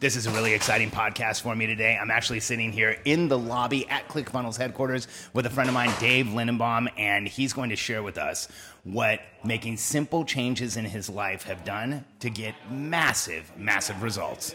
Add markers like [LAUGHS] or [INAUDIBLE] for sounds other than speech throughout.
This is a really exciting podcast for me today. I'm actually sitting here in the lobby at ClickFunnels headquarters with a friend of mine, Dave Lindenbaum, and he's going to share with us what making simple changes in his life have done to get massive, massive results.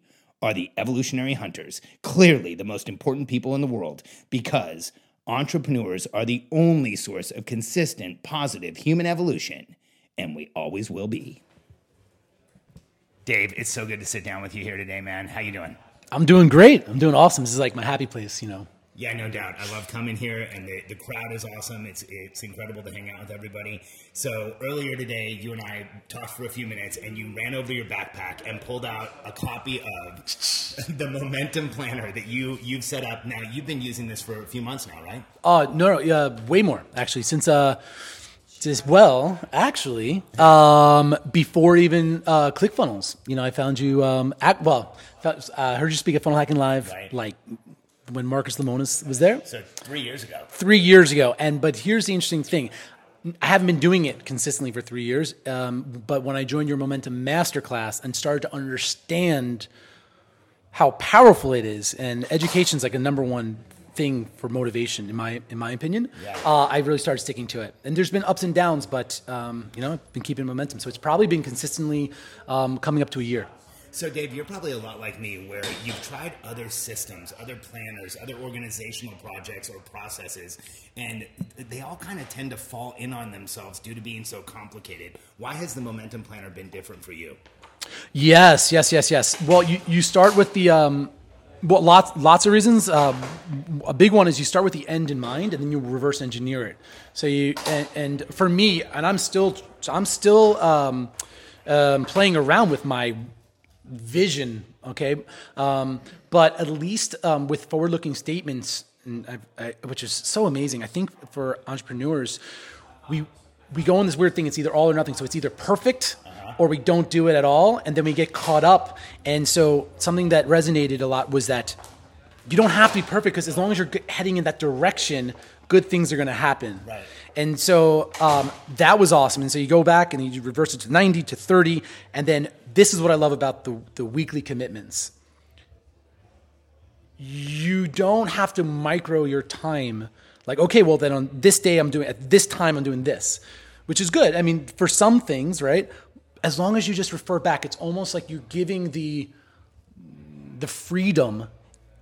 are the evolutionary hunters, clearly the most important people in the world, because entrepreneurs are the only source of consistent, positive human evolution, and we always will be. Dave, it's so good to sit down with you here today, man. How you doing? I'm doing great. I'm doing awesome. This is like my happy place, you know. Yeah, no doubt. I love coming here, and the, the crowd is awesome. It's it's incredible to hang out with everybody. So earlier today, you and I talked for a few minutes, and you ran over your backpack and pulled out a copy of [LAUGHS] the Momentum Planner that you you've set up. Now you've been using this for a few months now, right? Uh no, no, uh, way more actually. Since uh, as well, actually, um, before even uh, ClickFunnels, you know, I found you. Um, at, well, found, uh, heard you speak at Funnel Hacking Live, Right. like when Marcus Lemonis was there. So three years ago. three years ago. And but here's the interesting thing. I haven't been doing it consistently for three years, um, but when I joined your Momentum Masterclass and started to understand how powerful it is, and education is like a number one thing for motivation, in my in my opinion. Yeah. Uh, I really started sticking to it, and there's been ups and downs, but um, you know, I've been keeping momentum. So it's probably been consistently um, coming up to a year. So, Dave, you're probably a lot like me, where you've tried other systems, other planners, other organizational projects or processes, and they all kind of tend to fall in on themselves due to being so complicated. Why has the Momentum Planner been different for you? Yes, yes, yes, yes. Well, you, you start with the um, well, lots lots of reasons. Um, a big one is you start with the end in mind, and then you reverse engineer it. So you and, and for me, and I'm still I'm still um, um, playing around with my vision. Okay, um, but at least um, with forward-looking statements, and I've, I, which is so amazing. I think for entrepreneurs, we we go on this weird thing. It's either all or nothing. So it's either perfect or we don't do it at all, and then we get caught up. And so something that resonated a lot was that you don't have to be perfect because as long as you're heading in that direction, good things are going to happen. Right. And so um, that was awesome. And so you go back and you reverse it to 90 to 30. And then this is what I love about the, the weekly commitments. You don't have to micro your time. Like, okay, well, then on this day, I'm doing, at this time, I'm doing this, which is good. I mean, for some things, right? As long as you just refer back, it's almost like you're giving the, the freedom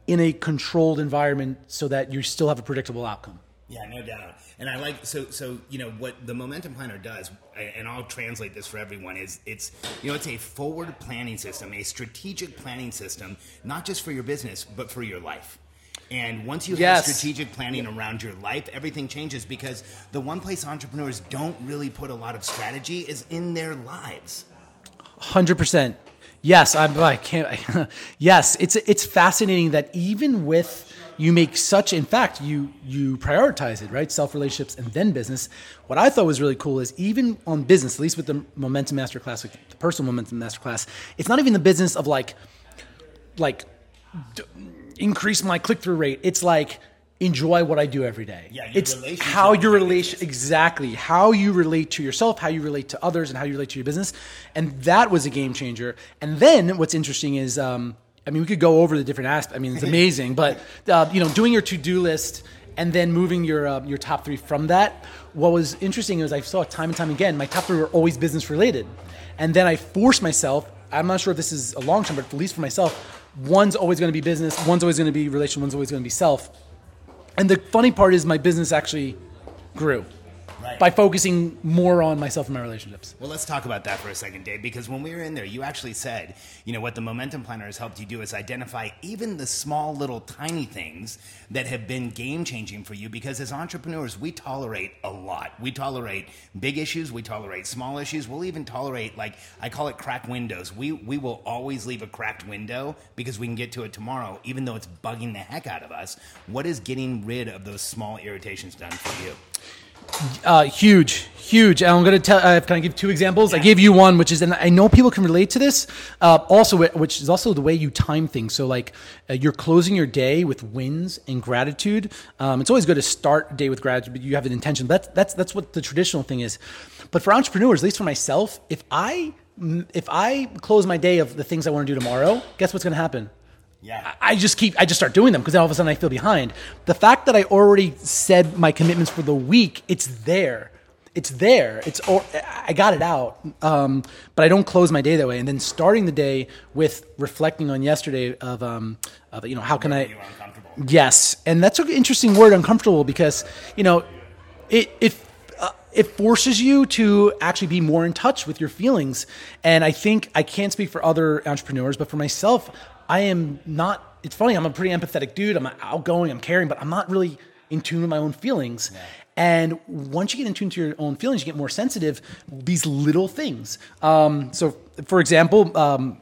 in a controlled environment so that you still have a predictable outcome. Yeah, no doubt. And I like so so you know what the momentum planner does, and I'll translate this for everyone. Is it's you know it's a forward planning system, a strategic planning system, not just for your business but for your life. And once you Yes. have strategic planning around your life, everything changes because the one place entrepreneurs don't really put a lot of strategy is in their lives. Hundred percent. Yes, I'm, I can't. [LAUGHS] yes, it's it's fascinating that even with you make such. In fact, you you prioritize it right, self relationships and then business. What I thought was really cool is even on business, at least with the Momentum Masterclass, like the personal Momentum Masterclass, it's not even the business of like like d- increase my click through rate. It's like enjoy what I do every day. Yeah, your it's relationship how with your relation exactly how you relate to yourself, how you relate to others, and how you relate to your business. And that was a game changer. And then what's interesting is, um, I mean, we could go over the different aspects. I mean, it's amazing, but uh, you know, doing your to do list and then moving your uh, your top three from that. What was interesting is I saw time and time again. My top three were always business related, and then I forced myself. I'm not sure if this is a long term, but at least for myself, one's always going to be business, one's always going to be relation, one's always going to be self. And the funny part is, my business actually grew Right. by focusing more on myself and my relationships. Well, let's talk about that for a second, Dave, because when we were in there, you actually said, you know, what the Momentum Planner has helped you do is identify even the small, little, tiny things that have been game changing for you. Because as entrepreneurs, we tolerate a lot. We tolerate big issues, we tolerate small issues, we'll even tolerate, like, I call it cracked windows. We, we will always leave a cracked window because we can get to it tomorrow, even though it's bugging the heck out of us. What is getting rid of those small irritations done for you? Uh, huge, huge. And I'm going to tell. Uh, can I give two examples? I gave you one, which is, and I know people can relate to this. Uh, also, which is also the way you time things. So, like, uh, you're closing your day with wins and gratitude. Um, it's always good to start a day with gratitude, but you have an intention. That's that's that's what the traditional thing is. But for entrepreneurs, at least for myself, if I if I close my day of the things I want to do tomorrow, guess what's going to happen? Yeah. I just keep, I just start doing them because all of a sudden I feel behind. The fact that I already said my commitments for the week, it's there. It's there. It's, or, I got it out. Um, but I don't close my day that way. And then starting the day with reflecting on yesterday of, um, of you know, how can I, uncomfortable. Yes, and that's an interesting word, uncomfortable, because you know, it it uh, it forces you to actually be more in touch with your feelings. And I think I can't speak for other entrepreneurs, but for myself, I am not. It's funny. I'm a pretty empathetic dude. I'm outgoing. I'm caring, but I'm not really in tune with my own feelings. And once you get in tune to your own feelings, you get more sensitive. These little things. Um, so, for example. Um,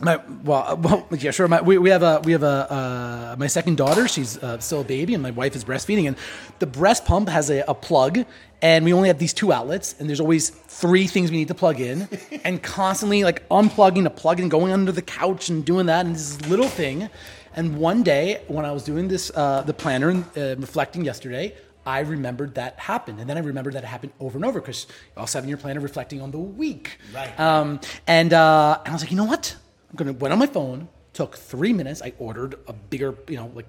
my well, [LAUGHS] well yeah, sure. My, we, we have a we have a uh, my second daughter. She's uh, still a baby, and my wife is breastfeeding. And the breast pump has a, a plug, and we only have these two outlets. And there's always three things we need to plug in, [LAUGHS] and constantly like unplugging to plug in, going under the couch and doing that, and this little thing. And one day when I was doing this, uh, the planner and uh, reflecting yesterday, I remembered that happened, and then I remembered that it happened over and over because you also have in your planner reflecting on the week. Right. Um, and uh, and I was like, you know what? I'm gonna went on my phone. Took three minutes. I ordered a bigger, you know, like,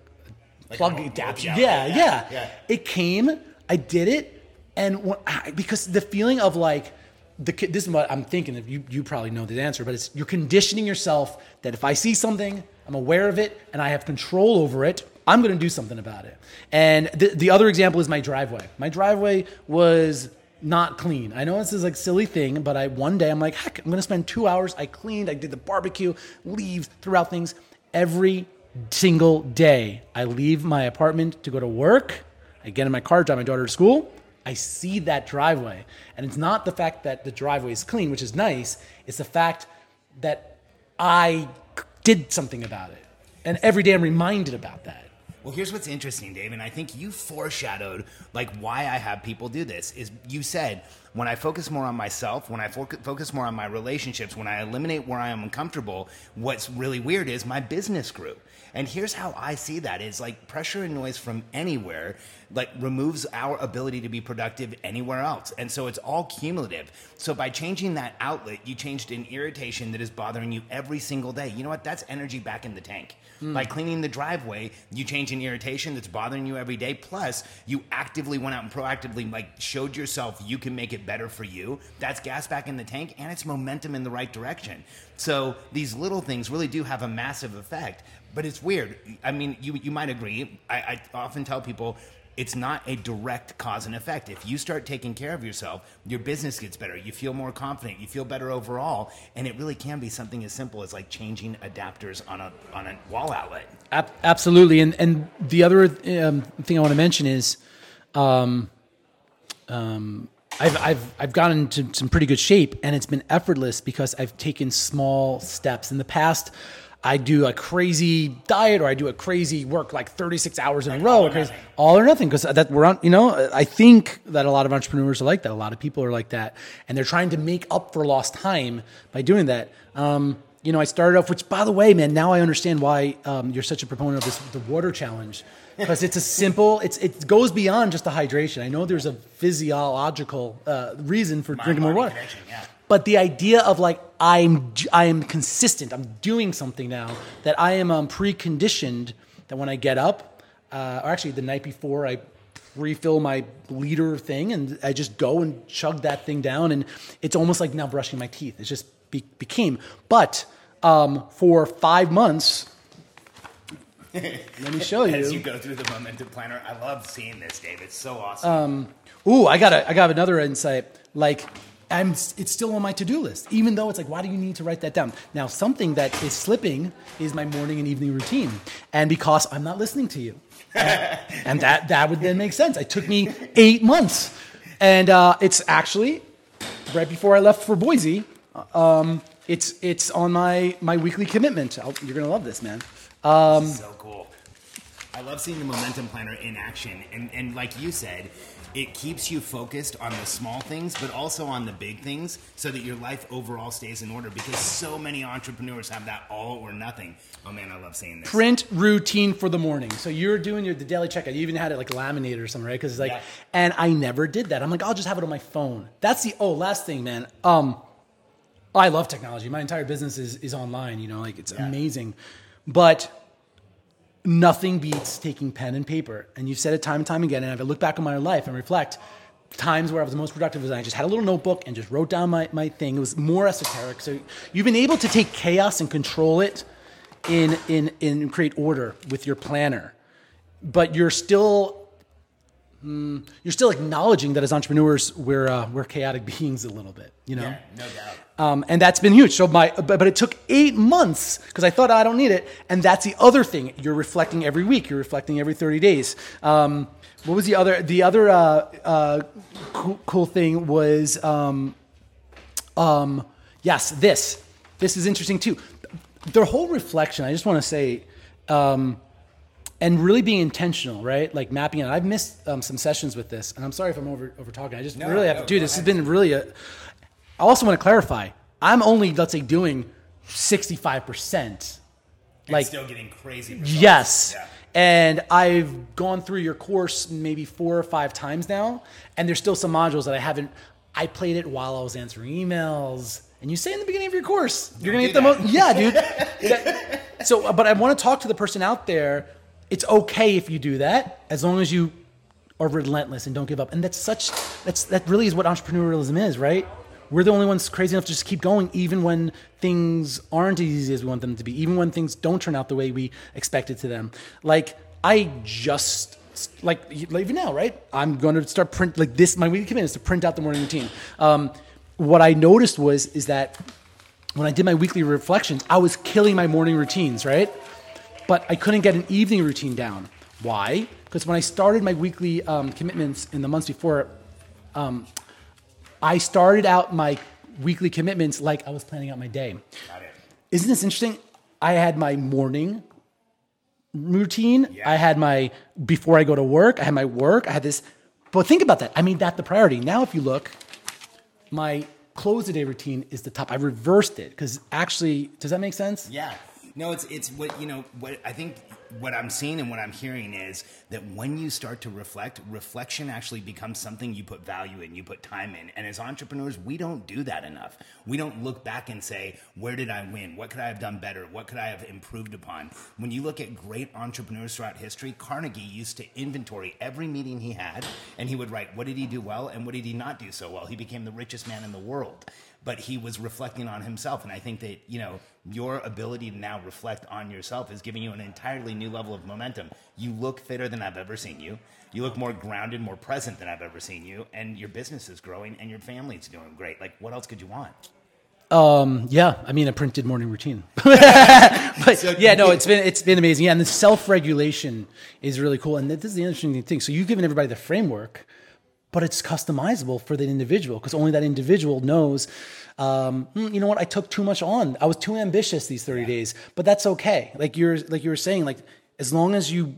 plug adapter. Yeah, yeah, yeah, yeah. It came. I did it, and when, I, because the feeling of like the this is what I'm thinking. If you you probably know the answer, but it's you're conditioning yourself that if I see something, I'm aware of it, and I have control over it. I'm going to do something about it. And the, the other example is my driveway. My driveway was not clean. I know this is like silly thing, but I one day I'm like, heck, I'm gonna spend two hours. I cleaned, I did the barbecue, leaves, threw out things. Every single day, I leave my apartment to go to work. I get in my car, drive my daughter to school. I see that driveway, and it's not the fact that the driveway is clean, which is nice. It's the fact that I did something about it, and every day I'm reminded about that. Well, here's what's interesting, Dave, and I think you foreshadowed like why I have people do this. Is you said when I focus more on myself, when I fo- focus more on my relationships, when I eliminate where I am uncomfortable, what's really weird is my business grew. And here's how I see that is like pressure and noise from anywhere like removes our ability to be productive anywhere else. And so it's all cumulative. So by changing that outlet, you changed an irritation that is bothering you every single day. You know what? That's energy back in the tank. Mm. By cleaning the driveway, you change an irritation that's bothering you every day. Plus, you actively went out and proactively like showed yourself you can make it better for you. That's gas back in the tank and it's momentum in the right direction. So these little things really do have a massive effect. But it's weird. I mean, you you might agree. I, I often tell people it's not a direct cause and effect. If you start taking care of yourself, your business gets better. You feel more confident. You feel better overall, and it really can be something as simple as like changing adapters on a on a wall outlet. Ab- absolutely, and and the other um, thing I want to mention is, um, um, I've I've I've gotten into some pretty good shape, and it's been effortless because I've taken small steps. In the past, I do a crazy diet, or I do a crazy work like 36 hours in a row, all or or crazy, nothing. all or nothing, because that we're on. You know, I think that a lot of entrepreneurs are like that. A lot of people are like that, and they're trying to make up for lost time by doing that. Um, you know, I started off, which by the way, man, now I understand why um, you're such a proponent of this, the water challenge, because it's a simple, it's it goes beyond just the hydration. I know there's a physiological uh, reason for drinking more water, yeah. But the idea of like I'm I am consistent, I'm doing something now that I am um, preconditioned that when I get up, uh, or actually the night before I refill my liter thing and I just go and chug that thing down and it's almost like now brushing my teeth. It just be, became, but um, for five months. [LAUGHS] Let me show you. As you go through the momentum planner, I love seeing this, Dave. It's so awesome. Um, Ooh, I got a, I got another insight. Like, I'm, it's still on my to-do list, even though it's like, why do you need to write that down? Now, something that is slipping is my morning and evening routine, and because I'm not listening to you, [LAUGHS] and that that would then make sense. It took me eight months, and uh, it's actually right before I left for Boise. Um, it's it's on my my weekly commitment. I'll, you're gonna love this, man. Um, so cool. I love seeing the momentum planner in action, and and like you said, it keeps you focused on the small things, but also on the big things, so that your life overall stays in order. Because so many entrepreneurs have that all or nothing. Oh man, I love saying this. print routine for the morning. So you're doing your the daily checkout. You even had it like laminated or something, right? Because it's like, Yeah. and I never did that. I'm like, I'll just have it on my phone. That's the oh last thing, man. Um, I love technology. My entire business is is online. You know, like it's Yeah. amazing, but nothing beats taking pen and paper. And you've said it time and time again. And if I look back on my life and reflect, times where I was the most productive was I just had a little notebook and just wrote down my, my thing. It was more esoteric. So you've been able to take chaos and control it in in in create order with your planner. But you're still mm, you're still acknowledging that as entrepreneurs we're uh, we're chaotic [LAUGHS] beings a little bit, you know. Yeah, no doubt. Um, and that's been huge. So my, but, but it took eight months because I thought I don't need it. And that's the other thing. You're reflecting every week. You're reflecting every 30 days. Um, what was the other? The other uh, uh, cool, cool thing was, um, um, yes, this. This is interesting too. Their whole reflection. I just want to say, um, and really being intentional, right? Like mapping it. I've missed um, some sessions with this, and I'm sorry if I'm over over talking. I just No, really have no, to do this. Has been really a. I also want to clarify. I'm only let's say doing 65 percent. Like still getting crazy. Results. Yes. Yeah. And I've gone through your course maybe four or five times now, and there's still some modules that I haven't. I played it while I was answering emails, and you say in the beginning of your course you're gonna get the most. Yeah, dude. [LAUGHS] That- so, but I want to talk to the person out there. It's okay if you do that, as long as you are relentless and don't give up. And that's such. That's that really is what entrepreneurialism is, right? We're the only ones crazy enough to just keep going, even when things aren't as easy as we want them to be, even when things don't turn out the way we expected to them. Like I just like even now, right? I'm going to start print like this. My weekly commitment is to print out the morning routine. Um, what I noticed was is that when I did my weekly reflections, I was killing my morning routines, right? But I couldn't get an evening routine down. Why? Because when I started my weekly um, commitments in the months before, um, I started out my weekly commitments like I was planning out my day. Got it. Isn't this interesting? I had my morning routine. Yeah. I had my before I go to work. I had my work. I had this. But think about that. I made that the priority. Now, if you look, my close the day routine is the top. I reversed it because actually, does that make sense? Yeah. No, it's it's what you know. What I think, what I'm seeing and what I'm hearing is that when you start to reflect, reflection actually becomes something you put value in, you put time in. And as entrepreneurs, we don't do that enough. We don't look back and say, "Where did I win? What could I have done better? What could I have improved upon?" When you look at great entrepreneurs throughout history, Carnegie used to inventory every meeting he had, and he would write, "What did he do well, and what did he not do so well?" He became the richest man in the world but he was reflecting on himself. And I think that, you know, your ability to now reflect on yourself is giving you an entirely new level of momentum. You look fitter than I've ever seen you. You look more grounded, more present than I've ever seen you. And your business is growing and your family's doing great. Like, what else could you want? Um, yeah, I mean a printed morning routine. [LAUGHS] [LAUGHS] but yeah, no, it's been it's been amazing. Yeah, and the self regulation is really cool. And this is the interesting thing. So you've given everybody the framework, but it's customizable for the individual because only that individual knows. Um, "Hmm, you know what? I took too much on. I was too ambitious these thirty days, but that's okay. Like you're like you were saying, like as long as you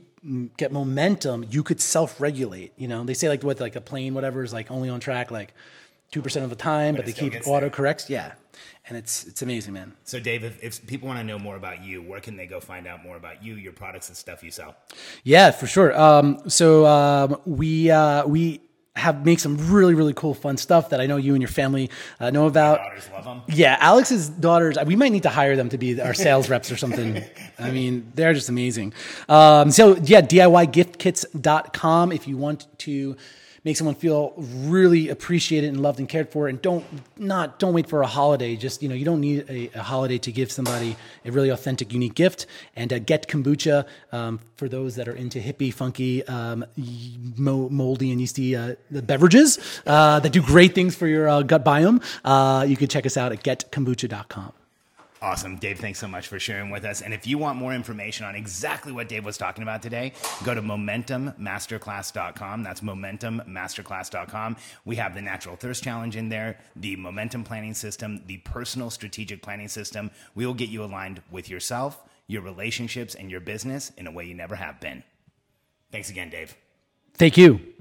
get momentum, you could self regulate. You know, they say like what like a plane, whatever, is like only on track like two percent of the time, but, it they keep auto corrects. Yeah, and it's it's amazing, man. So, Dave, if, if people want to know more about you, where can they go find out more about you, your products, and stuff you sell? Yeah, for sure. Um, so um, we uh, we have make some really really cool fun stuff that I know you and your family uh, know about. Daughters love them. Yeah, Alex's daughters. We might need to hire them to be our sales reps or something. [LAUGHS] I mean, they're just amazing. Um, so yeah, DIYgiftkits.com if you want to make someone feel really appreciated and loved and cared for. And don't not don't wait for a holiday. Just you know, you don't need a, a holiday to give somebody a really authentic, unique gift. And uh, get kombucha um, for those that are into hippie, funky, um, moldy, and yeasty uh, beverages uh, that do great things for your uh, gut biome. Uh, you can check us out at getkombucha.com. Awesome. Dave, thanks so much for sharing with us. And if you want more information on exactly what Dave was talking about today, go to momentummasterclass.com. That's momentummasterclass.com. We have the natural thirst challenge in there, the momentum planning system, the personal strategic planning system. We will get you aligned with yourself, your relationships, and your business in a way you never have been. Thanks again, Dave. Thank you.